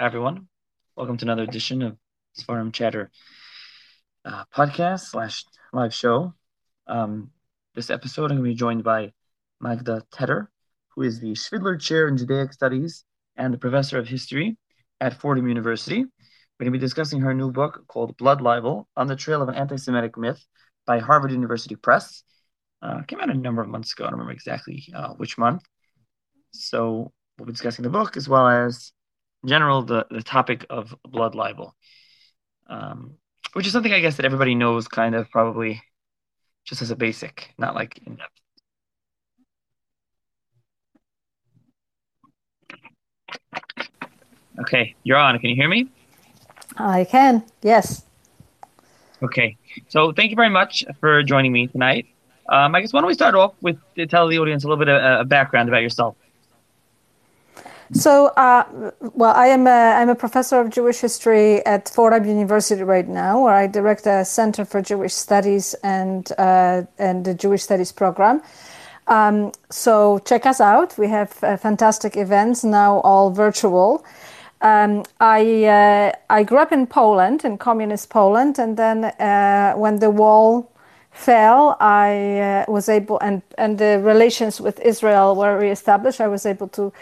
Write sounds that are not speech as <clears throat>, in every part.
Hi, everyone. Welcome to another edition of Seforim Chatter uh, podcast slash live show. Um, this episode, I'm going to be joined by Magda Teter, who is the Shvidler Chair in Judaic Studies and the Professor of History at Fordham University. We're going to be discussing her new book called Blood Libel on the Trail of an Anti-Semitic Myth by Harvard University Press. Uh, came out a number of months ago. I don't remember exactly uh, which month. So we'll be discussing the book as well as general the, the topic of blood libel, um, which is something I guess that everybody knows kind of probably just as a basic, not like in depth. Okay, you're on. Can you hear me? I can, yes. Okay, so thank you very much for joining me tonight. Um, I guess why don't we start off with tell the audience a little bit of a background about yourself. So, uh, well, I am a, I'm a professor of Jewish history at Fordham University right now, where I direct a Center for Jewish Studies and uh, and the Jewish Studies program. Um, so check us out. We have uh, fantastic events now, all virtual. Um, I uh, I grew up in Poland, in communist Poland, and then uh, when the wall fell, I uh, was able and and the relations with Israel were reestablished. I was able to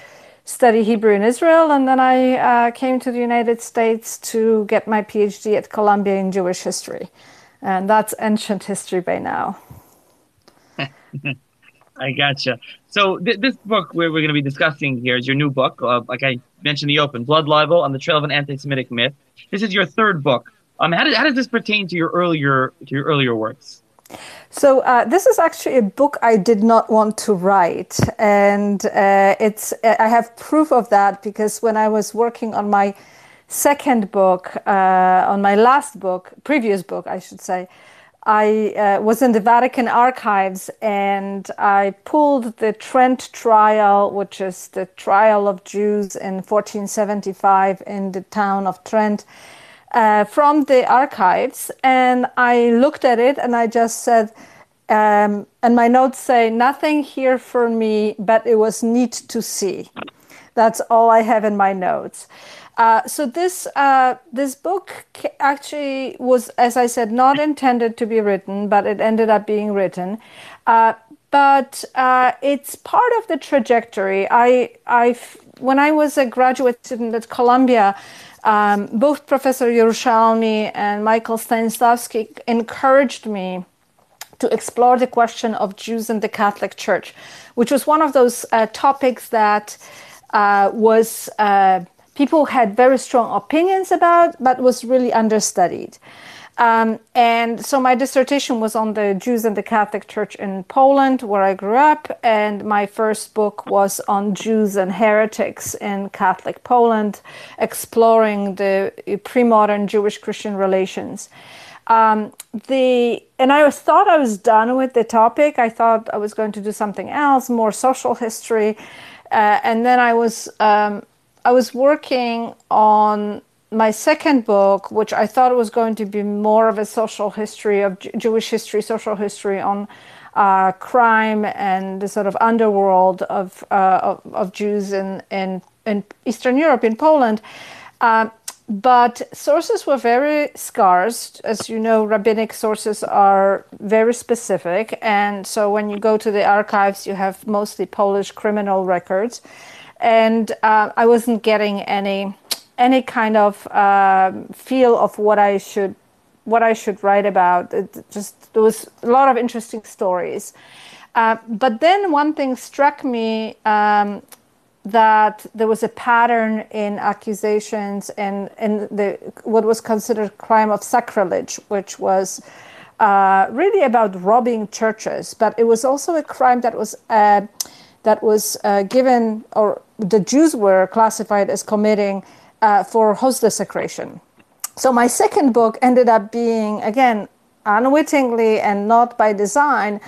study Hebrew in Israel, and then I uh, came to the United States to get my PhD at Columbia in Jewish history, and that's ancient history by now. <laughs> I gotcha. So th- this book we're, we're going to be discussing here is your new book, uh, like I mentioned, the open blood libel on the trail of an anti-Semitic myth. This is your third book. Um, how, did, how does this pertain to your earlier to your earlier works? So uh, this is actually a book I did not want to write, and uh, it's I have proof of that because when I was working on my second book, uh, on my last book, previous book, I should say, I uh, was in the Vatican archives and I pulled the Trent trial, which is the trial of Jews in 1475 in the town of Trent uh, from the archives, and I looked at it and I just said, um, and my notes say nothing here for me, but it was neat to see. That's all I have in my notes. Uh, so this uh, this book actually was, as I said, not intended to be written, but it ended up being written. Uh, but uh, it's part of the trajectory. I I when I was a graduate student at Columbia, um, both Professor Yerushalmi and Michael Stanislavski encouraged me to explore the question of Jews in the Catholic Church, which was one of those uh, topics that uh, was uh, people had very strong opinions about, but was really understudied. Um, and so my dissertation was on the Jews and the Catholic Church in Poland, where I grew up. And my first book was on Jews and heretics in Catholic Poland, exploring the pre modern Jewish Christian relations. Um, the and I thought I was done with the topic. I thought I was going to do something else, more social history, uh, and then I was um, I was working on my second book, which I thought was going to be more of a social history of J- Jewish history, social history on uh, crime and the sort of underworld of uh, of, of, Jews in, in in Eastern Europe, in Poland. Uh, but sources were very scarce. As you know, rabbinic sources are very specific. And so when you go to the archives, you have mostly Polish criminal records. And uh, I wasn't getting any any kind of uh, feel of what I should what I should write about. It just there was a lot of interesting stories. Uh, but then one thing struck me um, that there was a pattern in accusations and in the what was considered crime of sacrilege, which was uh, really about robbing churches, but it was also a crime that was uh, that was uh, given or the Jews were classified as committing uh, for host desecration. So my second book ended up being, again, unwittingly and not by design,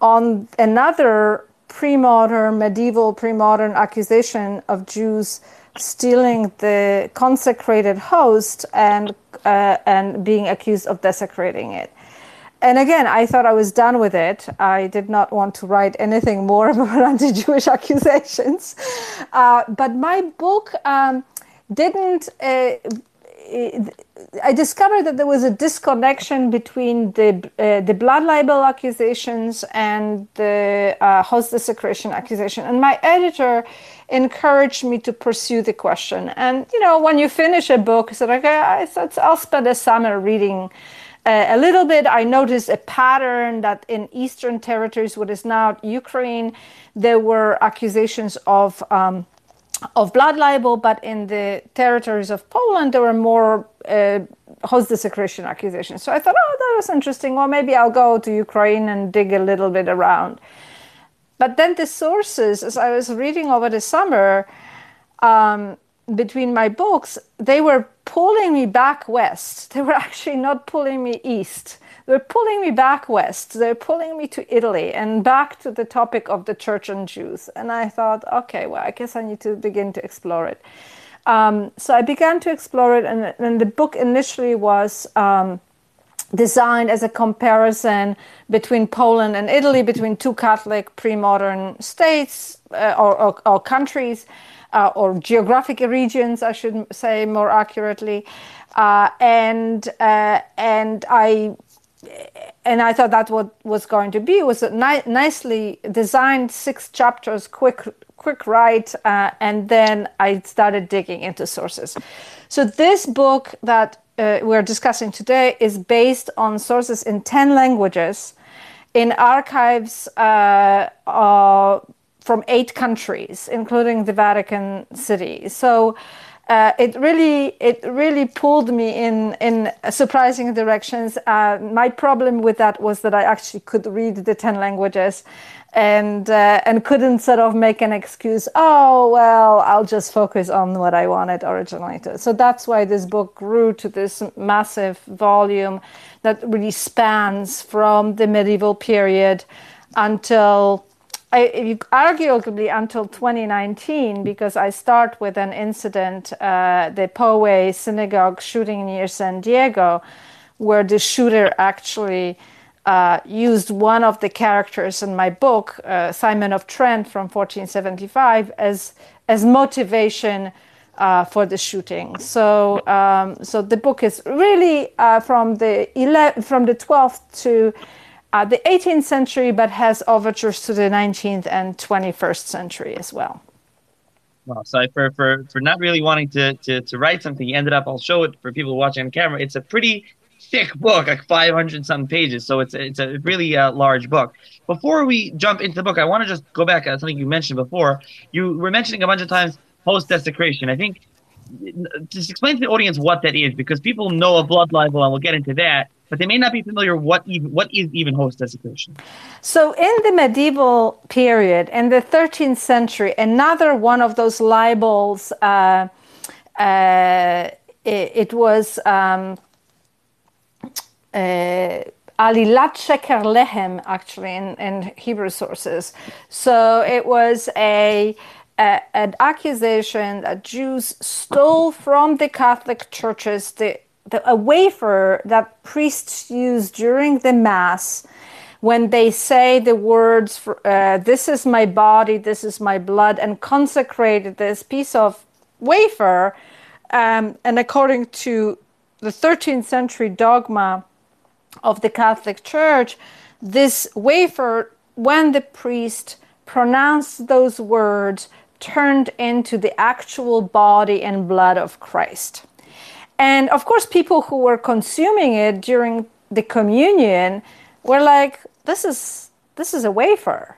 on another pre-modern, medieval pre-modern accusation of Jews stealing the consecrated host and uh, and being accused of desecrating it. And again, I thought I was done with it. I did not want to write anything more <laughs> about anti-Jewish accusations. Uh, but my book. Um, didn't. Uh, I discovered that there was a disconnection between the uh, the blood libel accusations and the uh, host desecration accusation, and my editor encouraged me to pursue the question. And you know, when you finish a book, I said, okay, I said, I'll spend a summer reading uh, a little bit. I noticed a pattern that in eastern territories, what is now Ukraine, there were accusations of. Um, of blood libel, but in the territories of Poland, there were more uh, host desecration accusations. So I thought, oh, that was interesting. Well, maybe I'll go to Ukraine and dig a little bit around. But then the sources, as I was reading over the summer, um, between my books, they were pulling me back west. They were <laughs> actually not pulling me east. They're pulling me back west. They're pulling me to Italy and back to the topic of the church and Jews. And I thought, okay, well, I guess I need to begin to explore it. Um, so I began to explore it, and, and the book initially was um, designed as a comparison between Poland and Italy, between two Catholic pre modern states uh, or, or, or, countries. Uh, or geographic regions, I should say more accurately, uh, and uh, and I and I thought that what was going to be was a ni- nicely designed six chapters, quick quick write, uh, and then I started digging into sources. So this book that uh, we're discussing today is based on sources in ten languages, in archives uh, uh from eight countries, including the Vatican City. So uh, it really it really pulled me in in surprising directions. Uh, my problem with that was that I actually could read the ten languages, and uh, and couldn't sort of make an excuse. Oh well, I'll just focus on what I wanted originally to. So that's why this book grew to this massive volume that really spans from the medieval period until I, arguably until 2019, because I start with an incident, uh, the Poway synagogue shooting near San Diego, where the shooter actually uh, used one of the characters in my book, uh, Simon of Trent from 1475, as as motivation uh, for the shooting. So, um, so the book is really uh, from the 11, from the 12th to uh, the 18th century, but has overtures to the 19th and 21st century as well. Well, so for, for, for not really wanting to, to, to write something, you ended up, I'll show it for people watching on camera. It's a pretty thick book, like 500 some pages. So it's, it's a really uh, large book. Before we jump into the book, I want to just go back to something you mentioned before. You were mentioning a bunch of times host desecration. I think just explain to the audience what that is because people know of blood libel and we'll get into that but they may not be familiar what even what is even host desecration. So in the medieval period, in the 13th century, another one of those libels, uh, uh, it, it, was um, uh, Alilat Sheker Lehem, actually, in, in Hebrew sources. So it was a an accusation that Jews stole from the Catholic churches the the, a wafer that priests use during the mass when they say the words for, uh, this is my body this is my blood and consecrated this piece of wafer um, and according to the 13th century dogma of the catholic church this wafer when the priest pronounced those words turned into the actual body and blood of christ and of course, people who were consuming it during the communion were like, "This is this is a wafer.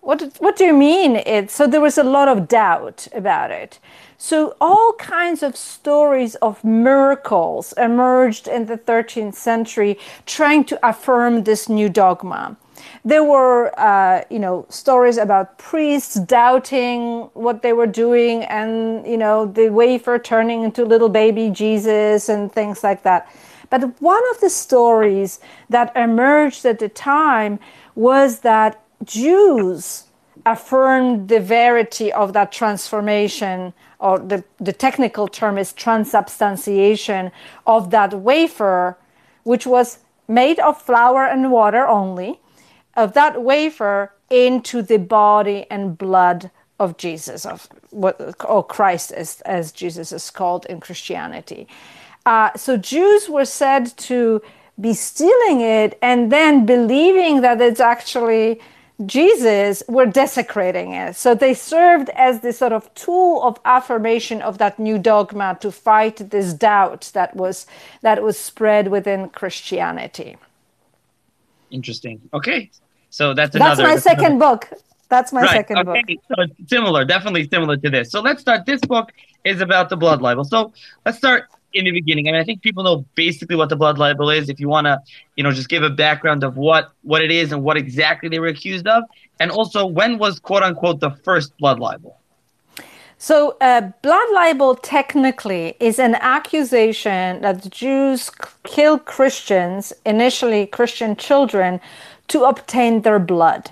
What what do you mean?" It so there was a lot of doubt about it. So all kinds of stories of miracles emerged in the 13th century, trying to affirm this new dogma. There were, uh, you know, stories about priests doubting what they were doing, and you know, the wafer turning into little baby Jesus and things like that. But one of the stories that emerged at the time was that Jews affirmed the verity of that transformation, or the, the technical term is transubstantiation of that wafer, which was made of flour and water only, of that wafer into the body and blood of Jesus, of what or Christ as, as Jesus is called in Christianity. Uh, so Jews were said to be stealing it and then believing that it's actually Jesus, were desecrating it. So they served as this sort of tool of affirmation of that new dogma to fight this doubt that was that was spread within Christianity. Interesting. Okay, so that's another. That's my second another. book. That's my right. second okay. book. So similar, definitely similar to this. So let's start. This book is about the blood libel. So let's start in the beginning. I mean, I think people know basically what the blood libel is. If you want to, you know, just give a background of what what it is and what exactly they were accused of, and also when was quote unquote the first blood libel. So, uh, blood libel technically is an accusation that the Jews killed Christians, initially Christian children, to obtain their blood.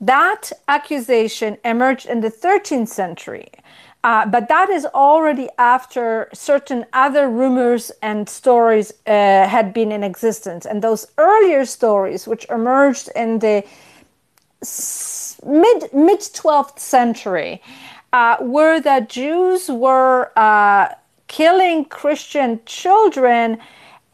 That accusation emerged in the 13th century. Uh, but that is already after certain other rumors and stories uh, had been in existence. And those earlier stories, which emerged in the mid mid 12th century, uh, were that Jews were uh, killing Christian children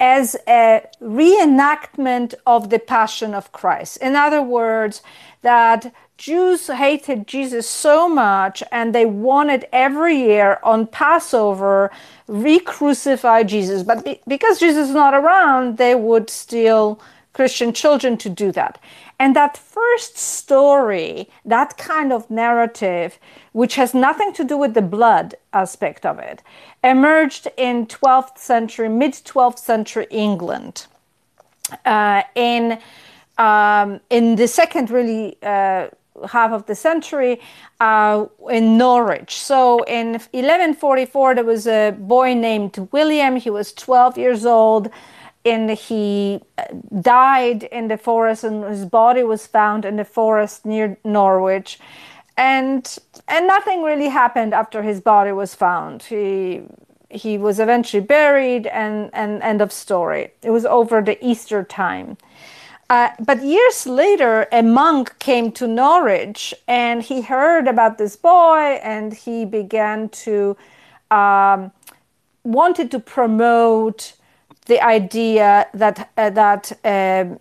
as a reenactment of the Passion of Christ. In other words, that Jews hated Jesus so much and they wanted every year on Passover re-crucify Jesus. But be- because Jesus is not around, they would steal Christian children to do that. And that first story, that kind of narrative, which has nothing to do with the blood aspect of it, emerged in 12th century, mid 12th century England. Uh, in um, in the second really uh, half of the century uh, in Norwich. So in 1144, there was a boy named William. He was 12 years old and he uh, died in the forest and his body was found in the forest near Norwich. And, and nothing really happened after his body was found. He, he was eventually buried and, and end of story. It was over the Easter time. Uh, but years later, a monk came to Norwich and he heard about this boy and he began to um, wanted to promote the idea that uh, that um,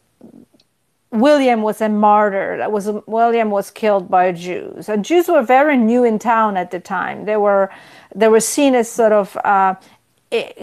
William was a martyr. That was William was killed by Jews. And Jews were very new in town at the time. They were they were seen as sort of uh,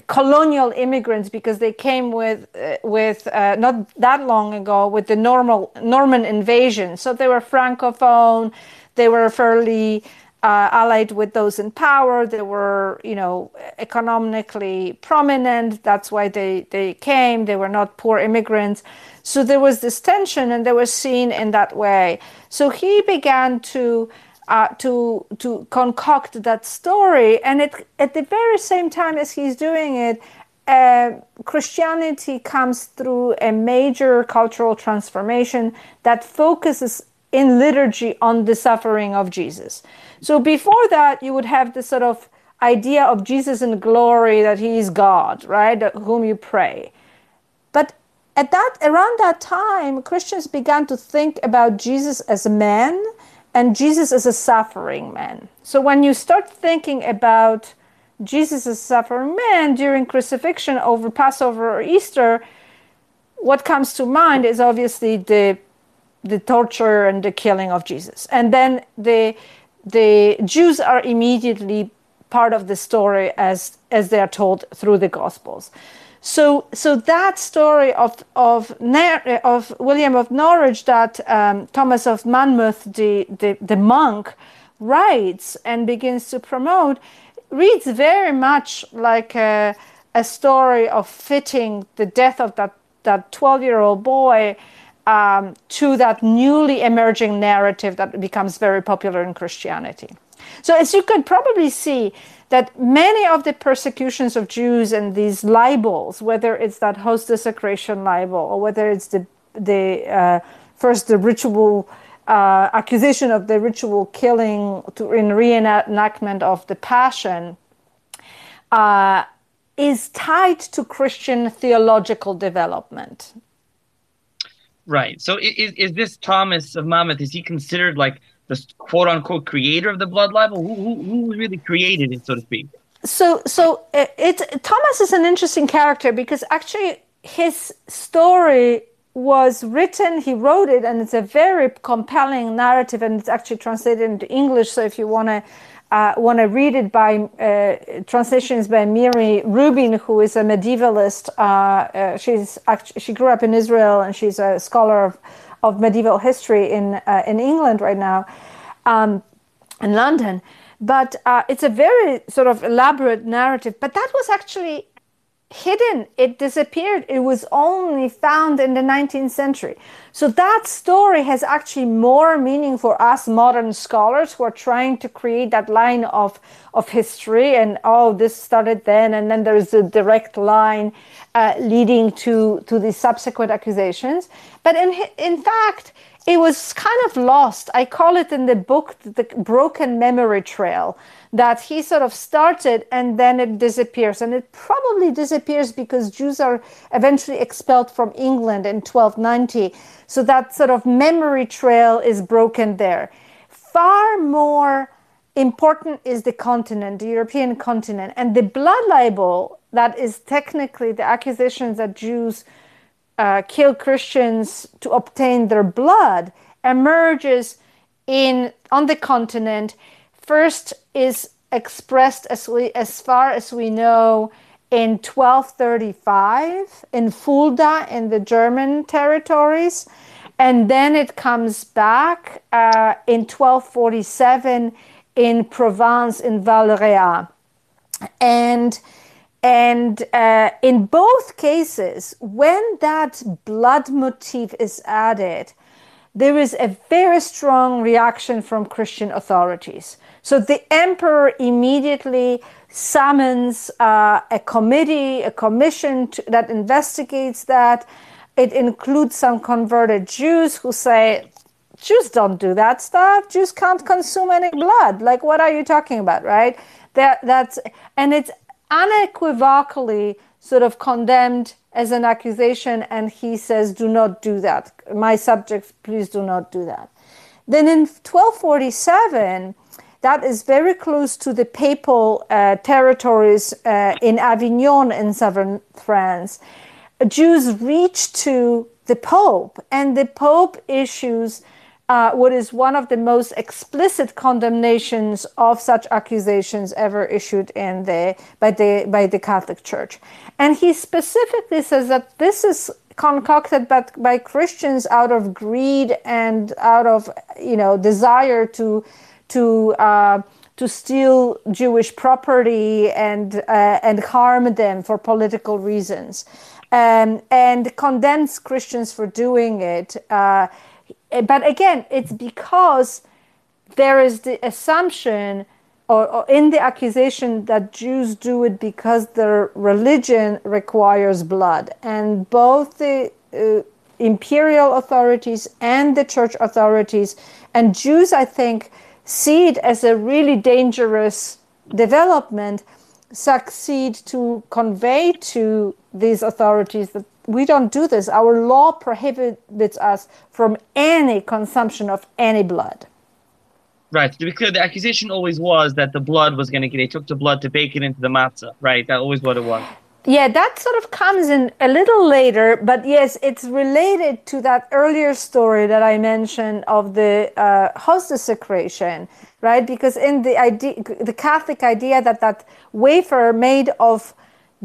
colonial immigrants because they came with uh, with uh, not that long ago with the normal Norman invasion. So they were francophone. They were fairly uh, allied with those in power. They were, you know, economically prominent. That's why they they came. They were not poor immigrants. So there was this tension, and they were seen in that way. So he began to uh, to to concoct that story. And it, at the very same time as he's doing it, uh, Christianity comes through a major cultural transformation that focuses in liturgy on the suffering of Jesus. So before that, you would have this sort of idea of Jesus in glory that he is God, right, whom you pray. But at that around that time, Christians began to think about Jesus as a man and Jesus as a suffering man. So when you start thinking about Jesus as a suffering man during crucifixion over Passover or Easter, what comes to mind is obviously the the torture and the killing of Jesus. And then the the Jews are immediately part of the story as as they are told through the gospels. So, so that story of of of William of Norwich that um, Thomas of Monmouth, the, the the monk, writes and begins to promote, reads very much like a, a story of fitting the death of that that twelve year old boy um, to that newly emerging narrative that becomes very popular in Christianity. So, as you can probably see, that many of the persecutions of Jews and these libels, whether it's that host desecration libel or whether it's the the uh, first the ritual uh, accusation of the ritual killing to, in reenactment of the Passion, uh, is tied to Christian theological development. Right. So is, is this Thomas of Monmouth, is he considered like the quote unquote creator of the blood libel? Who, who, who really created it, so to speak? So, so it, it Thomas is an interesting character because actually his story was written, he wrote it, and it's a very compelling narrative, and it's actually translated into English. So if you want to uh, want to read it by uh, translations by Miri Rubin, who is a medievalist. Uh, uh she's she grew up in Israel and she's a scholar of, of medieval history in uh, in England right now, um, in London. But uh, it's a very sort of elaborate narrative. But that was actually hidden. It disappeared. It was only found in the 19th century. So that story has actually more meaning for us modern scholars who are trying to create that line of, of history and oh, this started then, and then there's a direct line uh, leading to, to the subsequent accusations. But in, in fact, it was kind of lost. I call it in the book the broken memory trail that he sort of started and then it disappears. And it probably disappears because Jews are eventually expelled from England in 1290. So that sort of memory trail is broken there. Far more important is the continent, the European continent. And the blood libel, that is technically the accusations that Jews uh, kill Christians to obtain their blood, emerges in on the continent first is expressed as we as far as we know in 1235 in Fulda in the German territories and then it comes back uh, in 1247 in Provence in Valréas and and uh, in both cases when that blood motif is added there is a very strong reaction from Christian authorities. So the emperor immediately summons uh, a committee, a commission to, that investigates that. It includes some converted Jews who say, Jews don't do that stuff. Jews can't consume any blood. Like, what are you talking about, right? That that's and it's unequivocally sort of condemned as an accusation, and he says, Do not do that. My subjects, please do not do that. Then in 1247, that is very close to the papal uh, territories uh, in Avignon in southern France. Jews reach to the Pope, and the Pope issues uh, what is one of the most explicit condemnations of such accusations ever issued in the by the by the Catholic Church, and he specifically says that this is concocted by, by Christians out of greed and out of you know desire to to uh, to steal Jewish property and uh, and harm them for political reasons, um, and condemns Christians for doing it. Uh, but again, it's because there is the assumption or, or, in the accusation that Jews do it because their religion requires blood. And both the uh, imperial authorities and the church authorities and Jews, I think, see it as a really dangerous development, succeed to convey to these authorities that we don't do this. Our law prohibits us from any consumption of any blood. Right. To be clear, the accusation always was that the blood was going to get. They took the blood to bake it into the matzah. Right. That always what it was. Yeah, that sort of comes in a little later, but yes, it's related to that earlier story that I mentioned of the uh, host desecration, right? Because in the idea, the Catholic idea that that wafer made of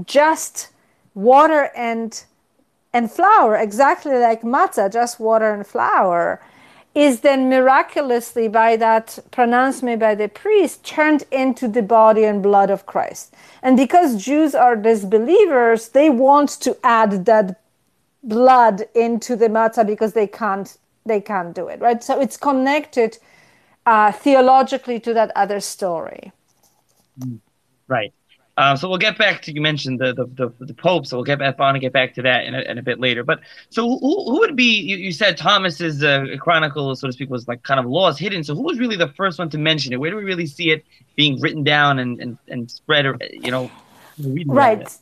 just water and and flour, exactly like matzah, just water and flour, is then miraculously by that pronouncement by the priest turned into the body and blood of Christ. And because Jews are disbelievers, they want to add that blood into the matzah because they can't they can't do it, right? So it's connected uh, theologically to that other story. Right. Uh, so we'll get back to you mentioned the the, the, the Pope, so we'll get back on and get back to that in a, in a bit later. But so who, who would be? You, you said Thomas's uh, chronicle, so to speak, was like kind of lost, hidden. So who was really the first one to mention it? Where do we really see it being written down and and, and spread? You know, right,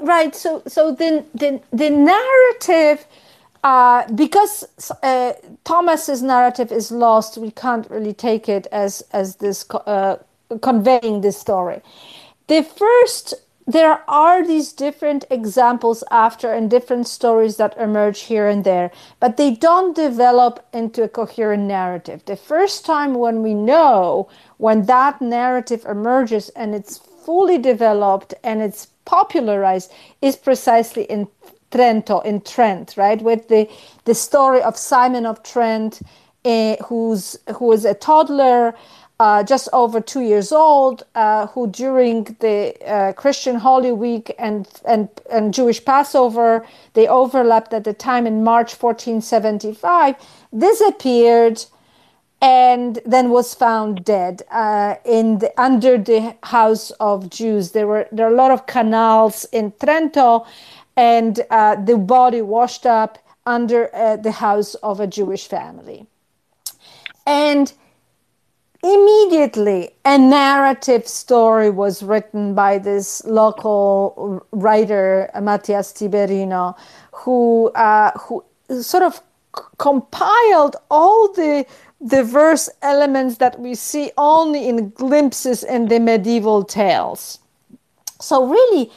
right. So so the the the narrative uh, because uh, Thomas's narrative is lost, we can't really take it as as this uh, conveying this story. The first, there are these different examples after and different stories that emerge here and there, but they don't develop into a coherent narrative. The first time when we know when that narrative emerges and it's fully developed and it's popularized is precisely in Trento, in Trent, right? With the, the story of Simon of Trent, uh, who's, who is a toddler, uh, just over two years old, uh, who during the uh, Christian Holy Week and, and, and Jewish Passover, they overlapped at the time in March 1475, disappeared and then was found dead uh, in the, under the house of Jews. There were there are a lot of canals in Trento, and uh, the body washed up under the house of a Jewish family. And immediately, a narrative story was written by this local writer, Matthias Tiberino, who, uh, who sort of compiled all the diverse elements that we see only in glimpses in the medieval tales. So, really,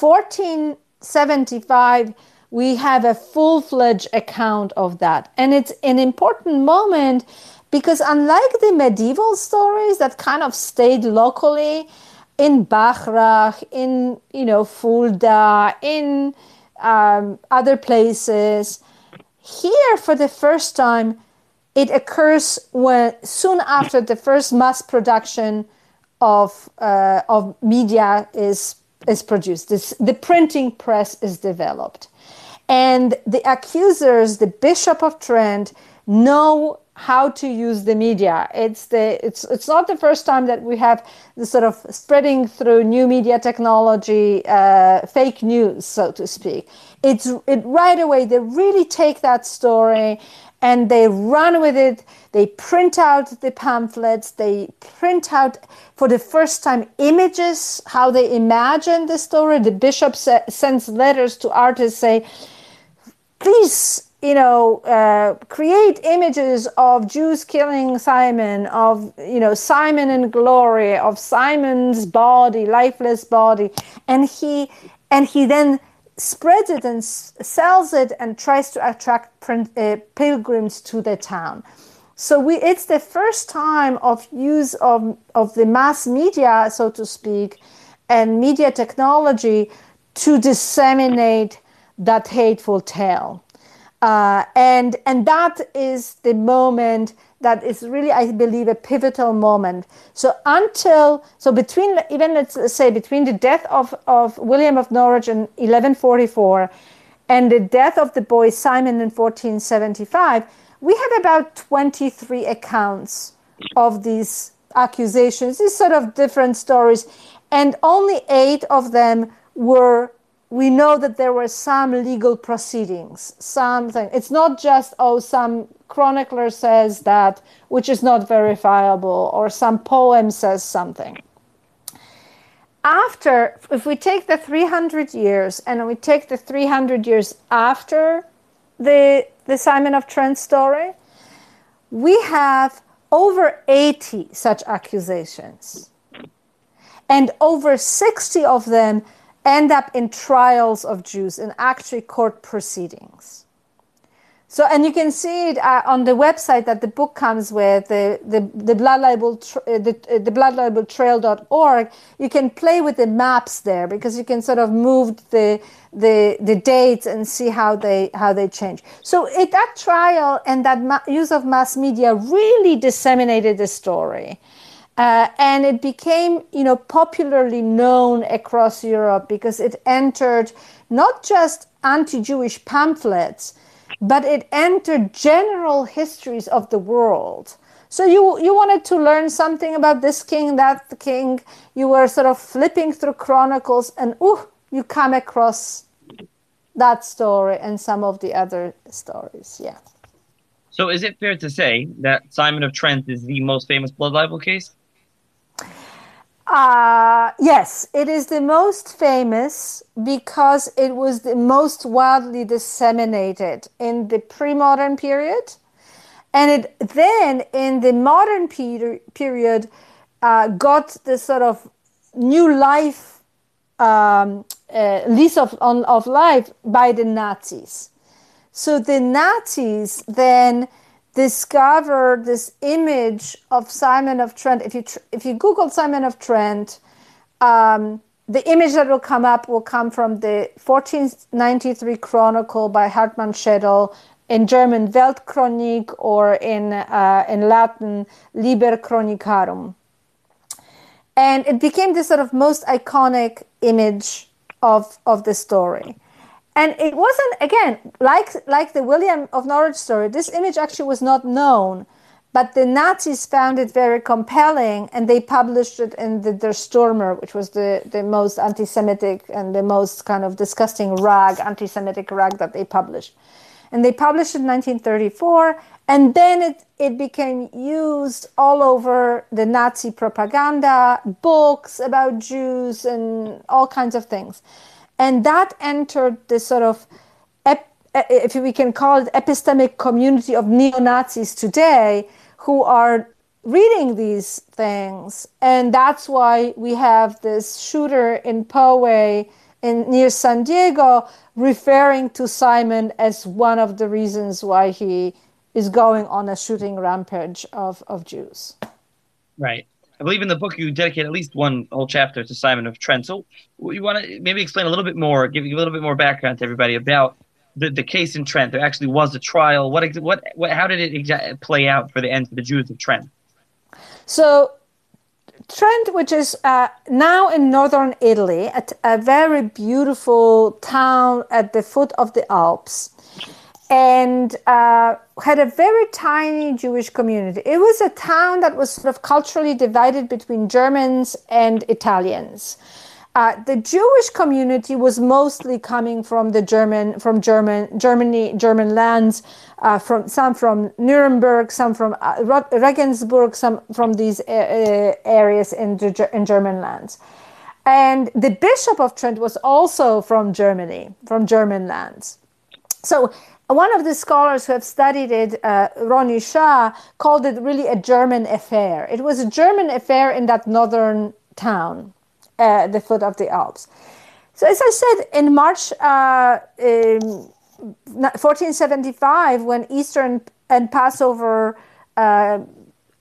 1475 we have a full fledged account of that. And it's an important moment because, unlike the medieval stories that kind of stayed locally in Bachrach, in you know Fulda, in um, other places, here for the first time, it occurs when soon after the first mass production of uh, of media is is produced. This, the printing press is developed. And the accusers, the Bishop of Trent, know how to use the media. It's the it's it's not the first time that we have the sort of spreading through new media technology, uh, fake news, so to speak. It's it right away. They really take that story and they run with it. They print out the pamphlets. They print out for the first time images, how they imagine the story. The bishop sa- sends letters to artists say, please, you know, uh, create images of Jews killing Simon, of, you know, Simon in glory, of Simon's body, lifeless body. And he, and he then spreads it and s- sells it and tries to attract print, uh, pilgrims to the town. So we, it's the first time of use of, of the mass media, so to speak, and media technology to disseminate that hateful tale. Uh, and, and that is the moment that is really, I believe, a pivotal moment. So until, so between, even let's say between the death of, of William of Norwich in 1144 and the death of the boy Simon in 1475, we have about 23 accounts of these accusations, these sort of different stories, and only eight of them were we know that there were some legal proceedings something it's not just oh some chronicler says that which is not verifiable or some poem says something. After if we take the 300 years and we take the 300 years after the the simon of trent story we have over 80 such accusations. And over 60 of them end up in trials of Jews in actually court proceedings. So, and you can see it uh, on the website that the book comes with, the, the, the blood libel, uh, the, uh, the. You can play with the maps there because you can sort of move the, the, the dates and see how they, how they change. So it, that trial and that ma- use of mass media really disseminated the story. Uh, and it became, you know, popularly known across Europe because it entered not just anti-Jewish pamphlets, but it entered general histories of the world. So you you wanted to learn something about this king, that king. You were sort of flipping through chronicles, and ooh, you come across that story and some of the other stories. Yeah. So is it fair to say that Simon of Trent is the most famous blood libel case? Uh, yes, it is the most famous because it was the most widely disseminated in the pre modern period. And it then, in the modern per- period, uh, got the sort of new life, um, uh, lease of, on, of life by the Nazis. So the Nazis then discovered this image of Simon of Trent. If you tr- if you Google Simon of Trent, um, the image that will come up will come from the 1493 Chronicle by Hartmann Schedel in German Weltchronik or in uh, in Latin Liber Chronicarum. And it became the sort of most iconic image of, of the story. And it wasn't, again, like, like the William of Norwich story, this image actually was not known, but the Nazis found it very compelling and they published it in the Der Stürmer, which was the, the most anti Semitic and the most kind of disgusting rag, anti Semitic rag that they published. And they published it in 1934, and then it, it became used all over the Nazi propaganda, books about Jews, and all kinds of things. And that entered the sort of, if we can call it, epistemic community of neo Nazis today who are reading these things. And that's why we have this shooter in Poway in, near San Diego referring to Simon as one of the reasons why he is going on a shooting rampage of, of Jews. Right. I believe in the book you dedicate at least one whole chapter to Simon of Trent. So you want to maybe explain a little bit more, give, a little bit more background to everybody about the, the case in Trent. There actually was a trial. What what, what how did it exa- play out for the end for the Jews of Trent? So Trent, which is uh, now in northern Italy, at a very beautiful town at the foot of the Alps, and uh, had a very tiny Jewish community. It was a town that was sort of culturally divided between Germans and Italians. Uh, the Jewish community was mostly coming from the German, from German, Germany, German lands, uh, from some from Nuremberg, some from uh, Regensburg, some from these uh, uh, areas in, in German lands. And the Bishop of Trent was also from Germany, from German lands. So one of the scholars who have studied it, uh, Ronnie Hsia, called it really a German affair. It was a German affair in that northern town, uh, the foot of the Alps. So, as I said, in March uh, in 1475, when Easter and Passover uh,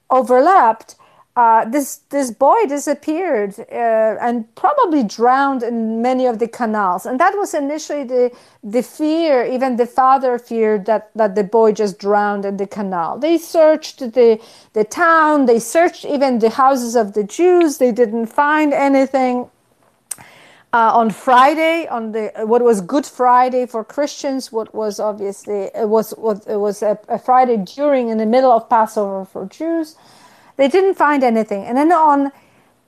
overlapped, uh, this this boy disappeared uh, and probably drowned in many of the canals, and that was initially the the fear. Even the father feared that that the boy just drowned in the canal. They searched the the town. They searched even the houses of the Jews. They didn't find anything. Uh, on Friday, on the what was Good Friday for Christians, what was obviously it was what it was a, a Friday during in the middle of Passover for Jews they didn't find anything. And then on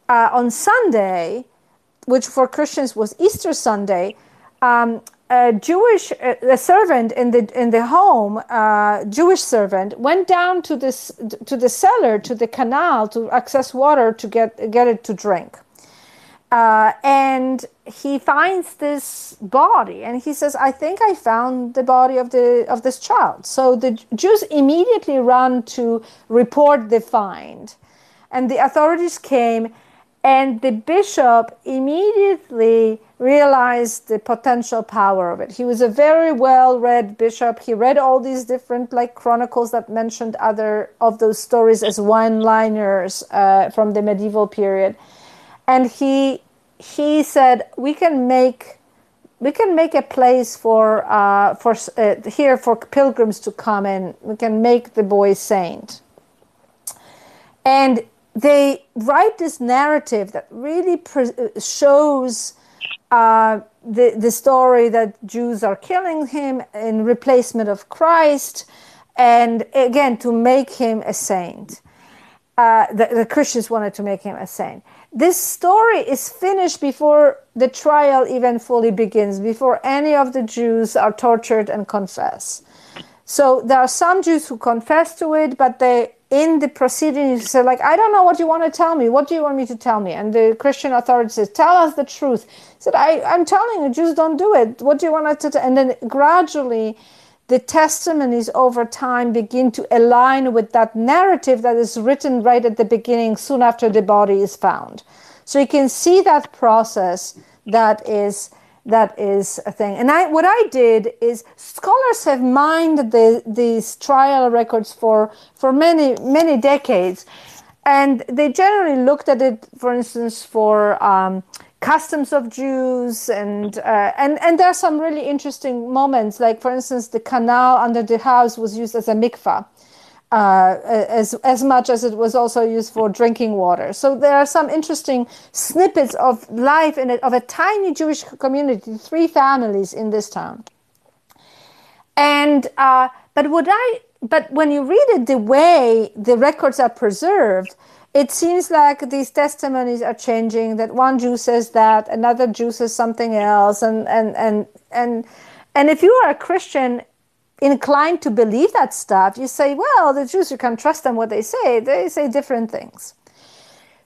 uh, on Sunday, which for Christians was Easter Sunday, um, a Jewish a servant in the in the home, uh, Jewish servant, went down to this to the cellar to the canal to access water to get get it to drink. Uh, and he finds this body and he says i think i found the body of the of this child. So the jews immediately run to report the find. And the authorities came and the bishop immediately realized the potential power of it. He was a very well read bishop. He read all these different like chronicles that mentioned other of those stories as one liners uh, from the medieval period. And he he said we can make we can make a place for uh, for uh, here for pilgrims to come and We can make the boy saint, and they write this narrative that really pre- shows uh, the the story that Jews are killing him in replacement of Christ, and again to make him a saint. Uh, the, the Christians wanted to make him a saint this story is finished before the trial even fully begins, before any of the Jews are tortured and confess. So there are some Jews who confess to it, but they in the proceedings said like i don't know what you want to tell me. What do you want me to tell me? And the christian authority says tell us the truth. He said I, i'm telling you jews don't do it. What do you want us to tell and then gradually the testimonies over time begin to align with that narrative that is written right at the beginning soon after the body is found so you can see that process that is that is a thing. And I, what I did is scholars have mined the, these trial records for, for many, many decades. And they generally looked at it, for instance, for um, customs of Jews, and, uh, and, and there are some really interesting moments. Like, for instance, the canal under the house was used as a mikvah uh, as as much as it was also used for drinking water. So there are some interesting snippets of life in it of a tiny Jewish community, three families in this town. And uh, but what I but when you read it, the way the records are preserved, it seems like these testimonies are changing. That one Jew says that, another Jew says something else, and and and and and if you are a Christian, inclined to believe that stuff, you say, well, the Jews, you can't trust them what they say. They say different things.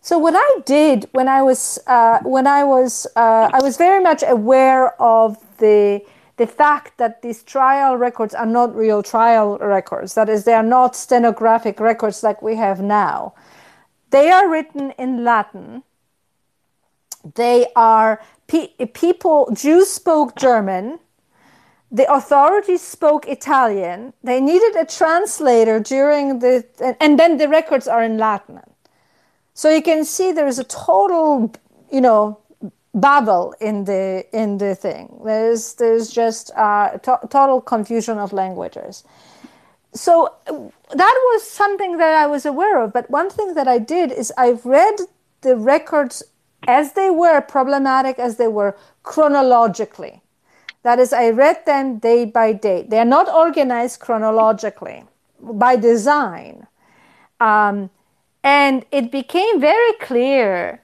So what I did when I was uh, when I was uh, I was very much aware of the the fact that these trial records are not real trial records. That is, they are not stenographic records like we have now. They are written in Latin. They are pe- people. Jews spoke German the authorities spoke Italian. They needed a translator during the, and then the records are in Latin. So you can see there is a total, you know, babble in the in the thing. There's there's just uh, to- total confusion of languages. So that was something that I was aware of. But one thing that I did is I've read the records as they were problematic as they were chronologically. That is, I read them day by day. They are not organized chronologically by design. Um, and it became very clear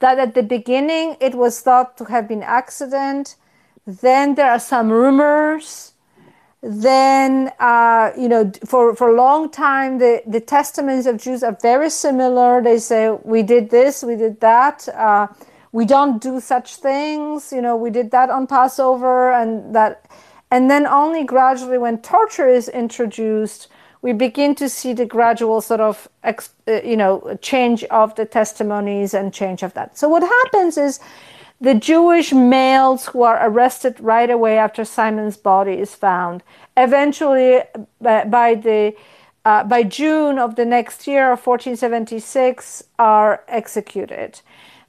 that at the beginning it was thought to have been accident. Then there are some rumors. Then, uh, you know, for, for a long time, the, the testimonies of Jews are very similar. They say, we did this, we did that. Uh, we don't do such things you know we did that on passover and that and then only gradually when torture is introduced we begin to see the gradual sort of uh, you know change of the testimonies and change of that so what happens is the jewish males who are arrested right away after simon's body is found. Eventually by the uh, by June of the next year, 1476, are executed.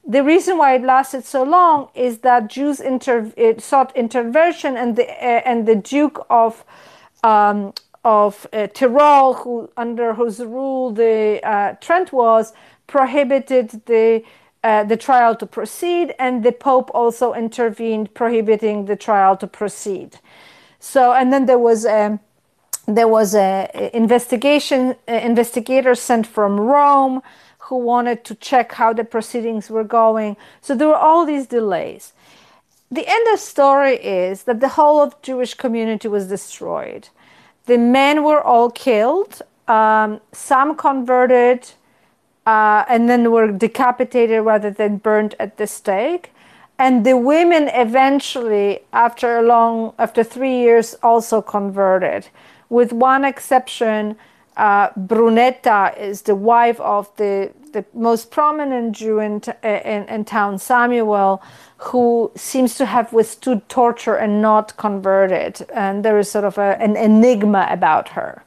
The reason why it lasted so long is that Jews inter- sought intervention, and the uh, and the Duke of um, of uh, Tyrol, who under whose rule the uh, Trent was, prohibited the uh, the trial to proceed, and the Pope also intervened, prohibiting the trial to proceed. So, and then there was a there was a investigation uh, sent from Rome who wanted to check how the proceedings were going. So there were all these delays. The end of story is that the whole of Jewish community was destroyed. The men were all killed. Um, some converted uh, and then were decapitated rather than burned at the stake. And the women eventually, after a long, after three years, also converted, with one exception uh, Brunetta is the wife of the, the most prominent Jew in, in, in, town, Samuel, who seems to have withstood torture and not converted. And there is sort of a, an enigma about her.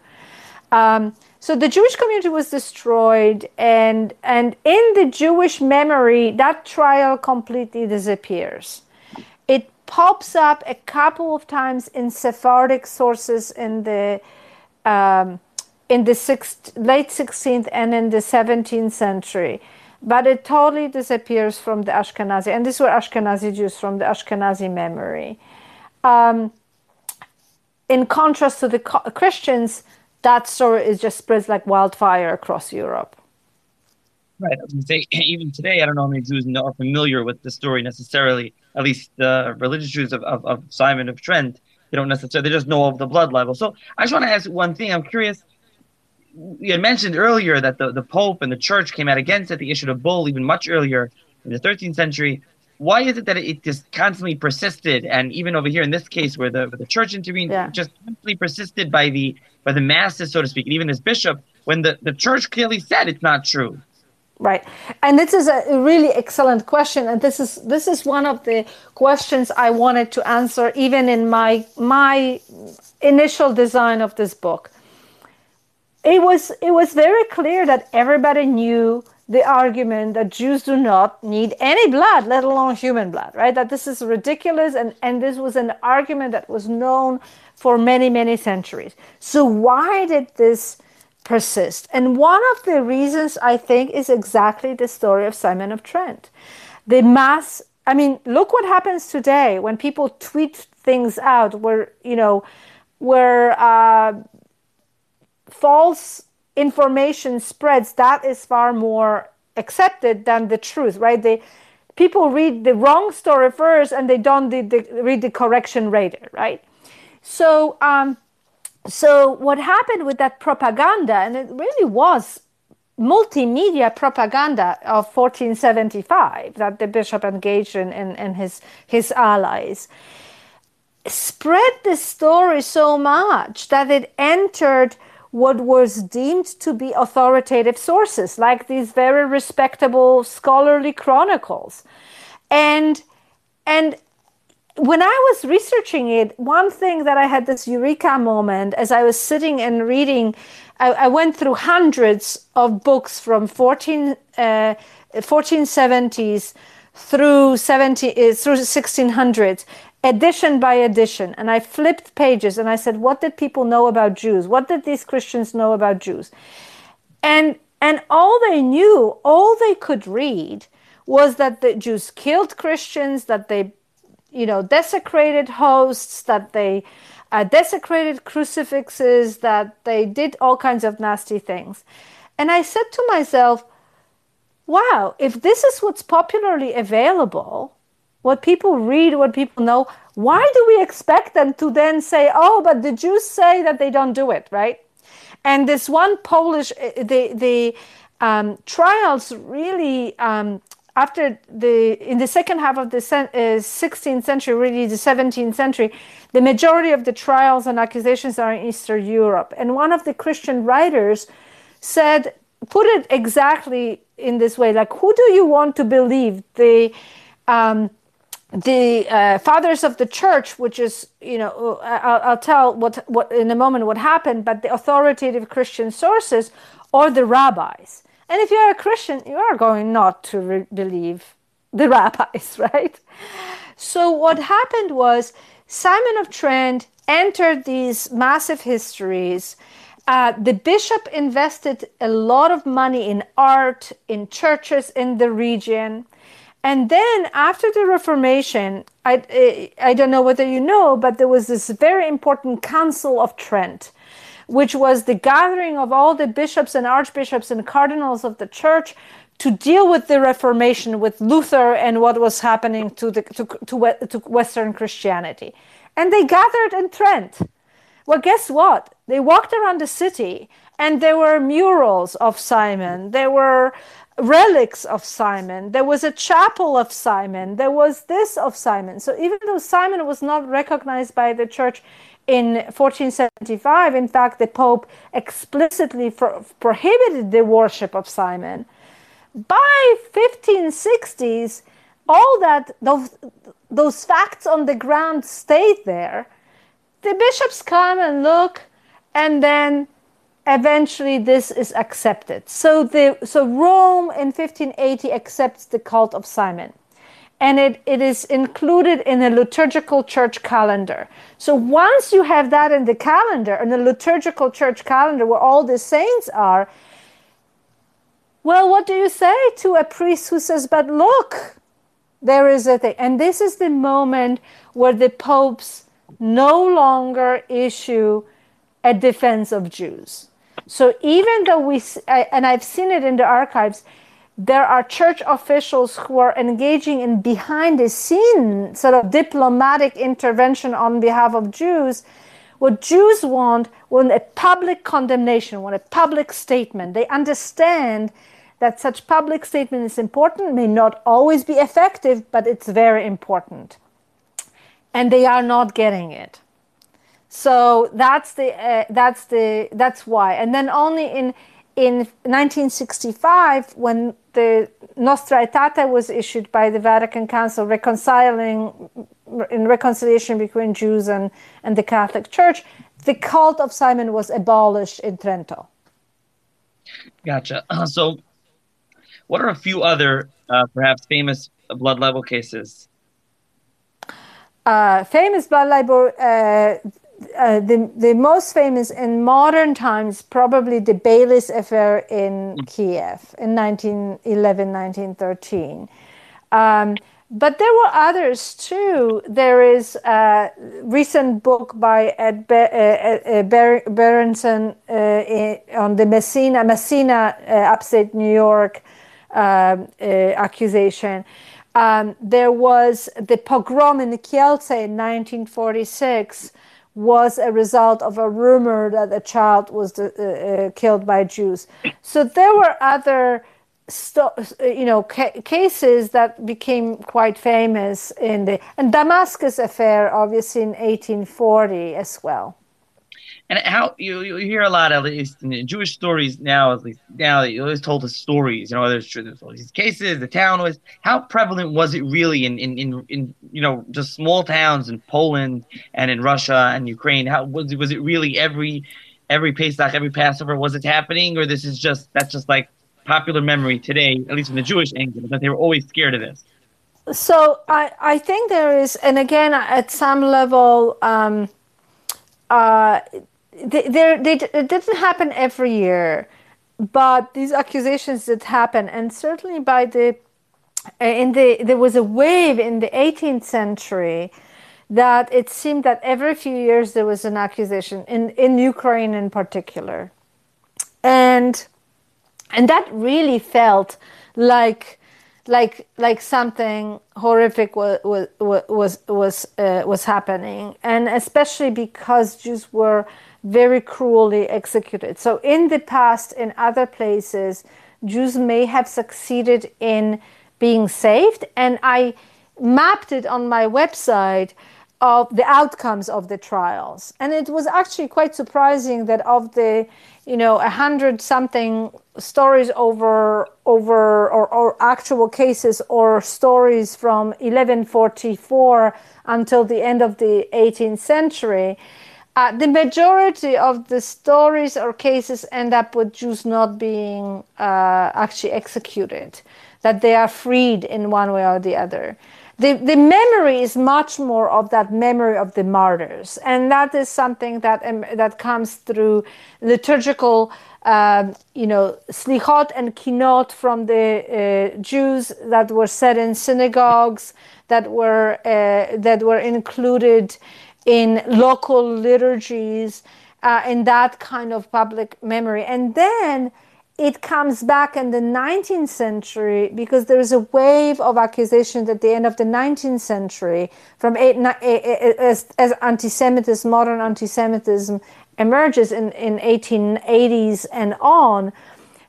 Um, so the Jewish community was destroyed, and, and in the Jewish memory, that trial completely disappears. It pops up a couple of times in Sephardic sources in the um, in the sixth, late 16th and in the 17th century. But it totally disappears from the Ashkenazi. And these were Ashkenazi Jews from the Ashkenazi memory. Um, in contrast to the Christians, that story is just spreads like wildfire across Europe. Right. Say, <clears throat> even today, I don't know how many Jews are familiar with the story necessarily. At least the religious Jews of, of, of Simon of Trent, they don't necessarily, they just know of the blood libel. So I just want to ask one thing. I'm curious you had mentioned earlier that the, the Pope and the Church came out against it. They issued a bull even much earlier in the 13th century. Why is it that it just constantly persisted, and even over here in this case, where the where the Church intervened, yeah. just constantly persisted by the by the masses, so to speak, and even this bishop, when the, the Church clearly said it's not true. Right, and this is a really excellent question, and this is this is one of the questions I wanted to answer even in my my initial design of this book. It was it was very clear that everybody knew the argument that Jews do not need any blood, let alone human blood, right? That this is ridiculous, and, and this was an argument that was known for many, many centuries. So, why did this persist? And one of the reasons I think is exactly the story of Simon of Trent. The mass, I mean, look what happens today when people tweet things out where, you know, where, uh, false information spreads, that is far more accepted than the truth, right? They people read the wrong story first and they don't read the, read the correction later, right? So, um, so what happened with that propaganda, and it really was multimedia propaganda of 1475 that the bishop engaged in and his his allies spread the story so much that it entered what was deemed to be authoritative sources, like these very respectable scholarly chronicles. And and when I was researching it, one thing that I had this eureka moment as I was sitting and reading, I, I went through hundreds of books from 14, uh, 1470s through 70 uh, through 1600s edition by edition and I flipped pages and I said, what did people know about Jews? What did these Christians know about Jews? And and all they knew, all they could read was that the Jews killed Christians, that they, you know, desecrated hosts, that they uh, desecrated crucifixes, that they did all kinds of nasty things. And I said to myself, wow, if this is what's popularly available, what people read, what people know, why do we expect them to then say, oh, but the Jews say that they don't do it, right? And this one Polish, eh, the, the um, trials really, um, after the, in the second half of the uh, 16th century, really the 17th century, the majority of the trials and accusations are in Eastern Europe. And one of the Christian writers said, put it exactly in this way, like, who do you want to believe? The, um, the uh, fathers of the church, which is, you know, I'll, I'll, tell what, what in a moment what happened, but the authoritative Christian sources or the rabbis. And if you're a Christian, you are going not to re- believe the <laughs> rabbis, right? So what happened was Simon of Trent entered these massive histories. Uh, the bishop invested a lot of money in art, in churches in the region. And then after the Reformation, I, I don't know whether you know, but there was this very important Council of Trent, which was the gathering of all the bishops and archbishops and cardinals of the church to deal with the Reformation, with Luther and what was happening to, the, to, to, to Western Christianity. And they gathered in Trent. Well, guess what? They walked around the city and there were murals of Simon. There were relics of Simon. There was a chapel of Simon. There was this of Simon. So even though Simon was not recognized by the church in 1475, in fact, the Pope explicitly pro- prohibited the worship of Simon. By 1560s, all that those, those facts on the ground stayed there. The bishops come and look, and then eventually this is accepted. So the so Rome in 1580 accepts the cult of Simon. And it, it is included in a liturgical church calendar. So once you have that in the calendar, in the liturgical church calendar where all the saints are, well, what do you say to a priest who says, but look, there is a thing. And this is the moment where the popes no longer issue a defense of Jews. So even though we, and I've seen it in the archives, there are church officials who are engaging in behind the scene sort of diplomatic intervention on behalf of Jews, What Jews want want a public condemnation, want a public statement. They understand that such public statement is important, may not always be effective, but it's very important. And they are not getting it. So that's the uh, that's the that's why. And then only in in 1965, when the Nostra Aetate was issued by the Vatican Council, reconciling in reconciliation between Jews and, and the Catholic Church, the cult of Simon was abolished in Trento. Gotcha. <clears throat> So, what are a few other uh, perhaps famous blood libel cases? Uh, famous blood libel, uh, uh, the, the most famous in modern times, probably the Beilis affair in mm. Kiev in 1911, 1913. Um, but there were others too. There is a recent book by Ed Be- uh, uh, Ber- Berenson uh, on the Massena, Massena, uh, upstate New York um, uh, accusation. Um, there was the pogrom in Kielce in 1946 was a result of a rumor that a child was uh, killed by Jews. So there were other you know ca- cases that became quite famous in the and Damascus affair obviously in 1840 as well and how you, you hear a lot at least in Jewish stories now at least now you always told us stories you know there's, all these cases the town was how prevalent was it really in, in in in you know just small towns in Poland and in Russia and Ukraine how was it was it really every every Pesach every Passover was it happening or this is just that's just like popular memory today, at least from the Jewish angle, that they were always scared of this? So I, I think there is, and again, at some level, um, uh, they, they, it didn't happen every year, but these accusations did happen, and certainly by the uh, in the there was a wave in the 18th century that it seemed that every few years there was an accusation in in Ukraine in particular, and and that really felt like like like something horrific was was was was, uh, was happening. And especially because Jews were very cruelly executed. So in the past in other places Jews may have succeeded in being saved and I mapped it on my website of the outcomes of the trials. And it was actually quite surprising that of the you know a hundred something stories over over or, or actual cases or stories from 1144 until the end of the 18th century uh, the majority of the stories or cases end up with Jews not being uh, actually executed, that they are freed in one way or the other the, the memory is much more of that memory of the martyrs. And that is something that, um, that comes through liturgical, um, you know, slichot and kinot from the uh, Jews that were said in synagogues, that were, uh, that were included in local liturgies, uh, in that kind of public memory. And then it comes back in the 19th century because there is a wave of accusations at the end of the 19th century from eight, as, as anti-Semitism, modern anti-Semitism emerges in, in 1880s and on,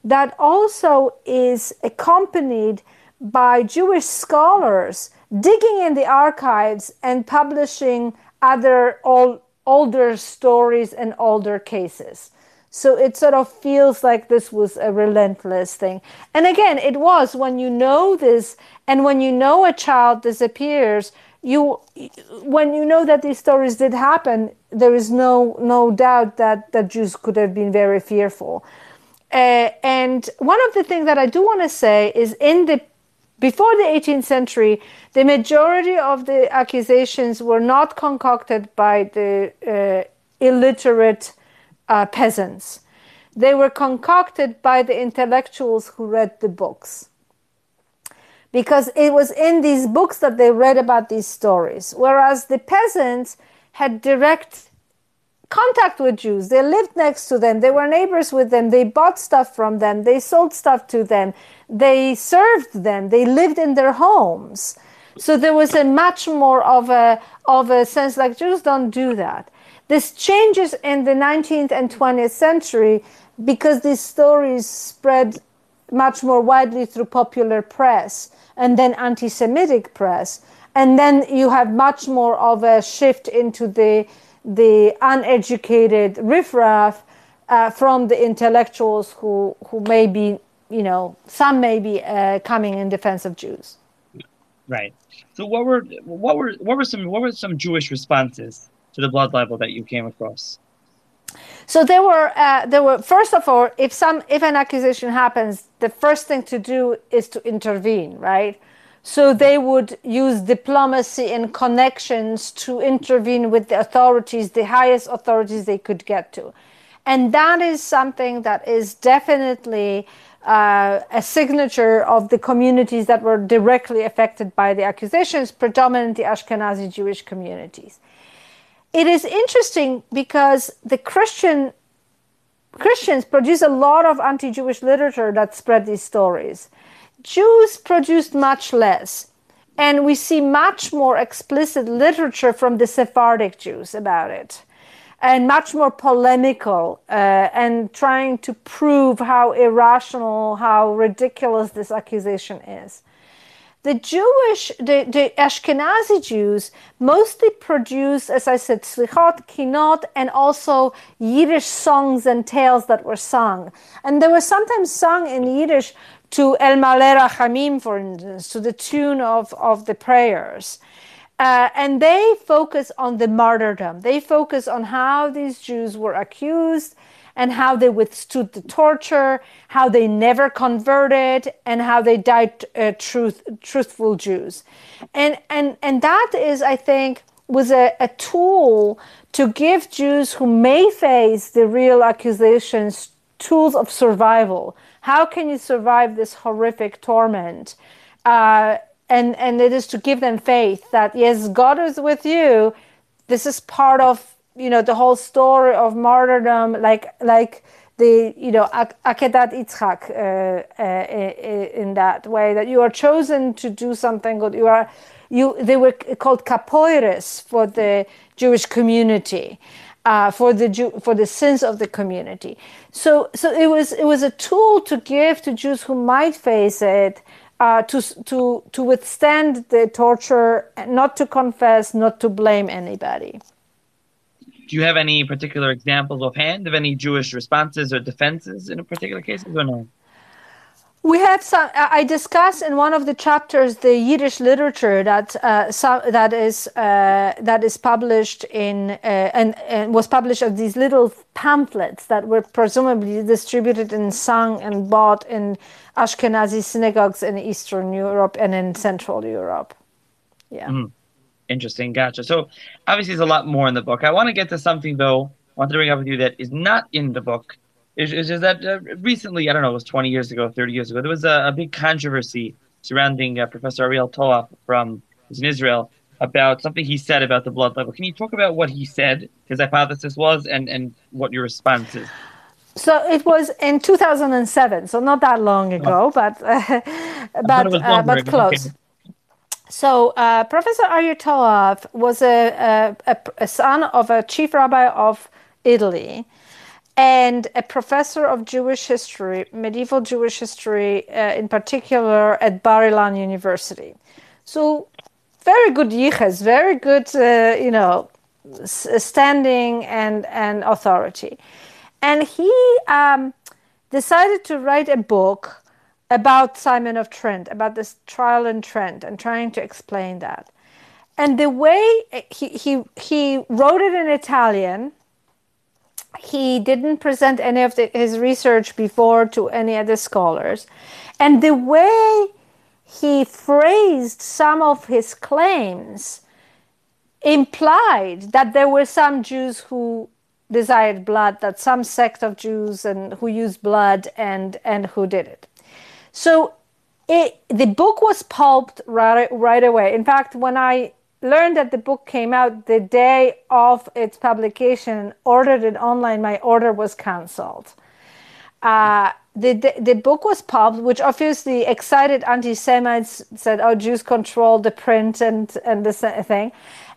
that also is accompanied by Jewish scholars digging in the archives and publishing other old, older stories and older cases. So it sort of feels like this was a relentless thing. And again, it was when you know this and when you know a child disappears, you when you know that these stories did happen, there is no no doubt that that Jews could have been very fearful. Uh, and one of the things that I do want to say is in the before the 18th century, the majority of the accusations were not concocted by the uh, illiterate uh, peasants. They were concocted by the intellectuals who read the books. Because it was in these books that they read about these stories. Whereas the peasants had direct contact with Jews. They lived next to them. They were neighbors with them. They bought stuff from them. They sold stuff to them. They served them. They lived in their homes. So there was a much more of a of a sense like Jews don't do that. This changes in the 19th and 20th century because these stories spread much more widely through popular press and then anti Semitic press. And then you have much more of a shift into the, the uneducated riffraff uh, from the intellectuals who, who may be, you know, some may be uh, coming in defense of Jews. Right. So what were what were what were some what were some Jewish responses to the blood libel that you came across? So there were uh, there were first of all, if some if an accusation happens, the first thing to do is to intervene, right? So they would use diplomacy and connections to intervene with the authorities, the highest authorities they could get to. And that is something that is definitely uh, a signature of the communities that were directly affected by the accusations, predominantly Ashkenazi Jewish communities. It is interesting because the Christian Christians produce a lot of anti-Jewish literature that spread these stories. Jews produced much less. And we see much more explicit literature from the Sephardic Jews about it, and much more polemical uh, and trying to prove how irrational, how ridiculous this accusation is. The Jewish, the, the Ashkenazi Jews mostly produce, as I said, slichot, kinot, and also Yiddish songs and tales that were sung. And they were sometimes sung in Yiddish to El Maleh Rachamim, for instance, to the tune of, of the prayers. Uh, and they focus on the martyrdom. They focus on how these Jews were accused and how they withstood the torture, how they never converted, and how they died uh, truth, truthful Jews. And, and, and that is, I think, was a, a tool to give Jews who may face the real accusations tools of survival how can you survive this horrific torment? Uh, and and it is to give them faith that yes, God is with you. This is part of you know the whole story of martyrdom, like like the you know akedat Yitzchak uh, uh, in that way that you are chosen to do something good. You are you they were called kapoiris for the Jewish community uh, for the Jew, for the sins of the community. So so it was it was a tool to give to Jews who might face it. Uh, to to to withstand the torture, not to confess, not to blame anybody. Do you have any particular examples offhand of any Jewish responses or defenses in a particular cases, or no? We have some. I discuss in one of the chapters the Yiddish literature that uh, so, that is uh, that is published in uh, and, and, was published as these little pamphlets that were presumably distributed and sung and bought in Ashkenazi synagogues in Eastern Europe and in Central Europe. Yeah. Mm. Interesting. Gotcha. So obviously, there's a lot more in the book. I want to get to something though. I wanted to bring up with you that is not in the book is, is, is that uh, recently, I don't know, it was 20 years ago, 30 years ago, there was a, a big controversy surrounding uh, Professor Ariel Toaf from who's in Israel about something he said about the blood libel. Can you talk about what he said, his hypothesis was, and, and what your response is? So it was in 2007, so not that long ago, oh. but <laughs> uh, but uh, but close. Okay. So uh, Professor Ariel Toaf was a, a, a, son of a chief rabbi of Italy, and a professor of Jewish history, medieval Jewish history uh, in particular at Bar Ilan University. So, very good yichas, very good, uh, you know, standing and, and authority. And he um, decided to write a book about Simon of Trent, about this trial in Trent, and trying to explain that. And the way he, he, he wrote it in Italian, he didn't present any of the, his research before to any other scholars. And the way he phrased some of his claims implied that there were some Jews who desired blood, that some sect of Jews and who used blood and, and who did it. So it, the book was pulped right, right away. In fact, when I learned that the book came out the day of its publication, and ordered it online, my order was canceled. Uh, the, the, the, book was published, which obviously excited anti Semites said, oh, Jews control the print and, and the thing.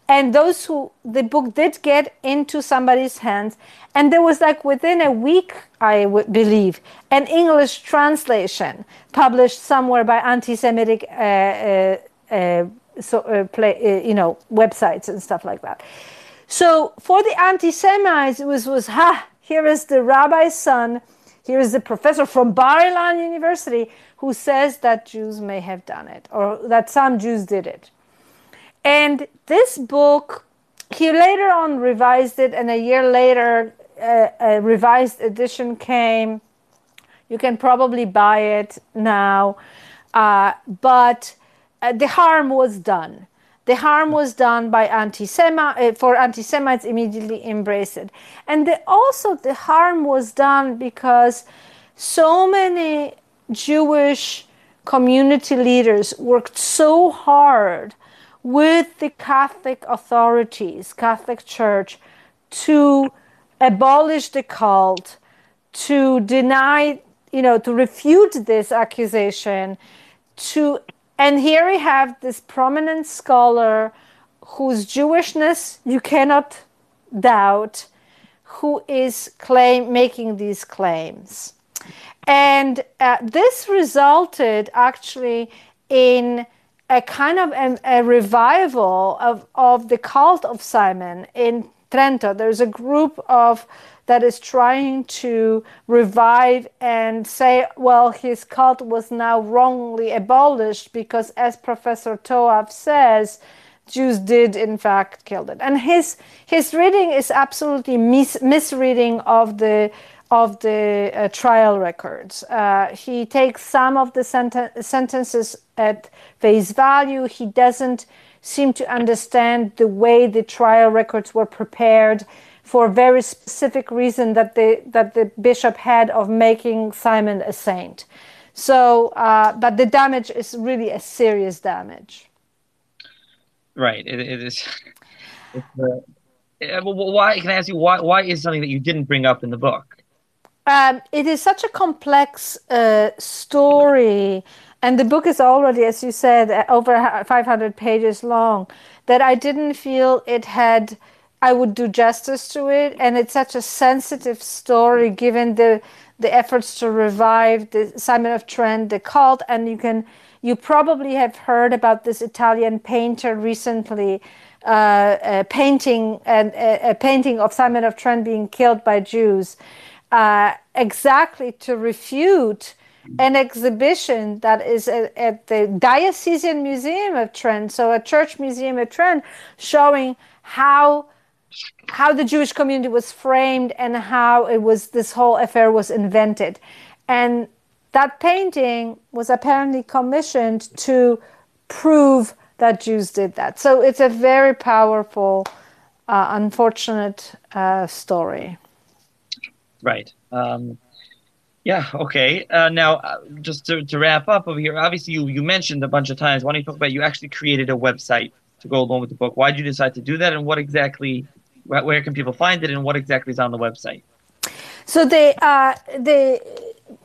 and those who the book did get into somebody's hands and there was like within a week i believe an english translation published somewhere by anti-semitic uh, uh, uh, so uh, play, uh, you know websites and stuff like that so for the anti-semites it was was ha here is the rabbi's son here is the professor from Bar Ilan University who says that Jews may have done it or that some Jews did it. And this book, he later on revised it, and a year later, uh, a revised edition came. You can probably buy it now, uh, but uh, the harm was done. The harm was done by anti-Semites, uh, for anti-Semites immediately embraced it. And the, also the harm was done because so many Jewish community leaders worked so hard with the Catholic authorities, Catholic Church, to abolish the cult, to deny, you know, to refute this accusation, to and here we have this prominent scholar whose Jewishness you cannot doubt, who is claim making these claims. And uh, this resulted actually in a kind of a, a, revival of, of the cult of Simon in Trento. There's a group of that is trying to revive and say, well, his cult was now wrongly abolished because, as Professor Toaf says, Jews did in fact kill it. And his his reading is absolutely mis- misreading of the of the uh, trial records. Uh, he takes some of the senten- sentences at face value. He doesn't seem to understand the way the trial records were prepared for a very specific reason that the that the bishop had of making Simon a saint. So, uh, but the damage is really a serious damage. Right. it, it is. Uh, why can I ask you why? Why is something that you didn't bring up in the book? Um, it is such a complex uh, story, and the book is already, as you said, over 500 pages long. That I didn't feel it had I would do justice to it. And it's such a sensitive story given the the efforts to revive the Simon of Trent, the cult. And you can you probably have heard about this Italian painter recently. Uh, a painting and a, painting of Simon of Trent being killed by Jews, uh, exactly to refute an exhibition that is at, at, the Diocesan Museum of Trent, so a church museum at Trent, showing how how the Jewish community was framed and how it was this whole affair was invented. And that painting was apparently commissioned to prove that Jews did that. So it's a very powerful, uh, unfortunate uh, story. Right. Um, yeah. Okay. Uh, now, uh, just to, to wrap up over here, obviously you, you mentioned a bunch of times. Why don't you talk about you actually created a website to go along with the book? Why did you decide to do that, and what exactly where, can people find it, and what exactly is on the website? So the uh, the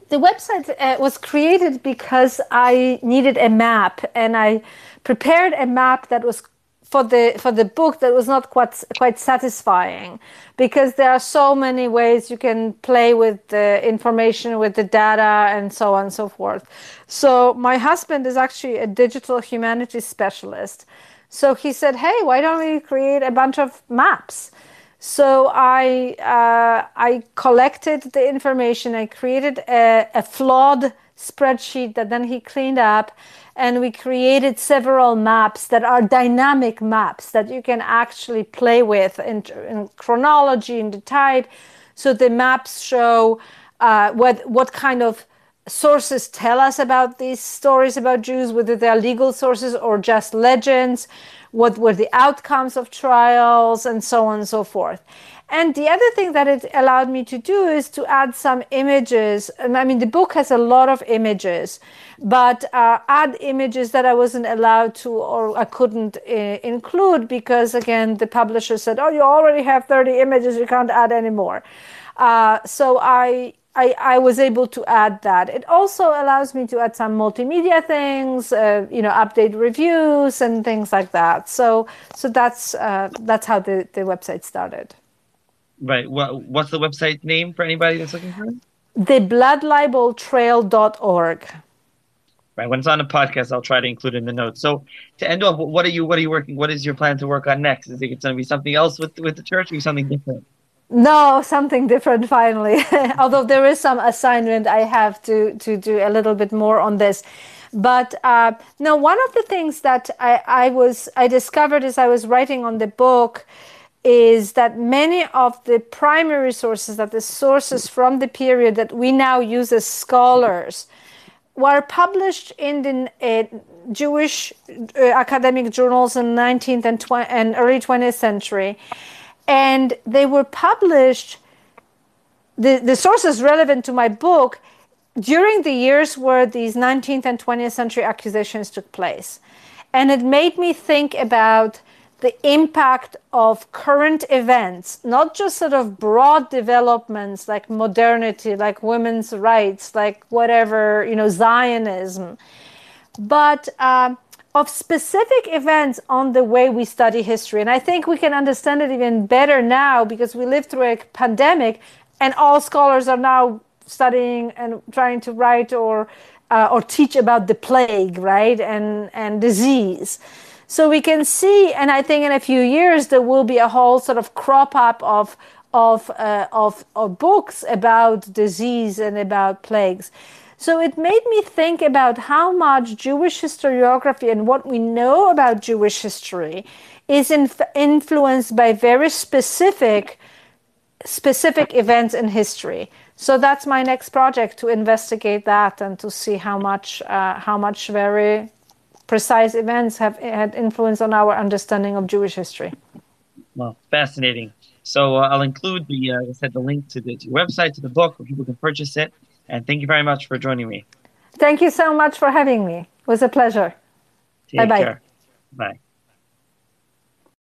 the website uh, was created because I needed a map, and I prepared a map that was for the for the book that was not quite quite satisfying because there are so many ways you can play with the information with the data and so on and so forth so my husband is actually a digital humanities specialist so he said, "Hey, why don't we create a bunch of maps?" So I uh, I collected the information. I created a, a flawed spreadsheet that then he cleaned up, and we created several maps that are dynamic maps that you can actually play with in, in chronology in the type. So the maps show uh, what what kind of sources tell us about these stories about Jews, whether they are legal sources or just legends, what were the outcomes of trials, and so on and so forth. And the other thing that it allowed me to do is to add some images. And I mean, the book has a lot of images, but uh, add images that I wasn't allowed to or I couldn't uh, include because, again, the publisher said, Oh, you already have 30 images, you can't add any more. Uh, so I I, I was able to add that. It also allows me to add some multimedia things, uh, you know, update reviews and things like that. So so that's uh, that's how the, the website started. Right. What what's the website name for anybody that's looking for it? The bloodlibeltrail.org. Right. When it's on a podcast, I'll try to include it in the notes. So to end off, what are you what are you working? What is your plan to work on next? Is it going to be something else with with the church or something different? No, something different finally. <laughs> Although there is some assignment I have to to do a little bit more on this. But uh, no, one of the things that I, I was I discovered as I was writing on the book is that many of the primary sources, that the sources from the period that we now use as scholars, were published in the uh, Jewish uh, academic journals in 19th and, and early 20th century. And they were published, the, the sources relevant to my book, during the years where these 19th and 20th century accusations took place. And it made me think about the impact of current events, not just sort of broad developments like modernity, like women's rights, like whatever, you know, Zionism, but uh, of specific events on the way we study history. And I think we can understand it even better now because we lived through a pandemic and all scholars are now studying and trying to write or uh, or teach about the plague, right, and and disease. So we can see, and I think in a few years there will be a whole sort of crop up of of uh, of, of books about disease and about plagues. So it made me think about how much Jewish historiography and what we know about Jewish history is inf- influenced by very specific specific events in history. So that's my next project to investigate that and to see how much uh, how much very precise events have had influence on our understanding of Jewish history. Well, fascinating. So uh, I'll include the, uh, I said, the link to the to website, to the book, where people can purchase it. And thank you very much for joining me. Thank you so much for having me. It was a pleasure. Take Bye bye. Bye.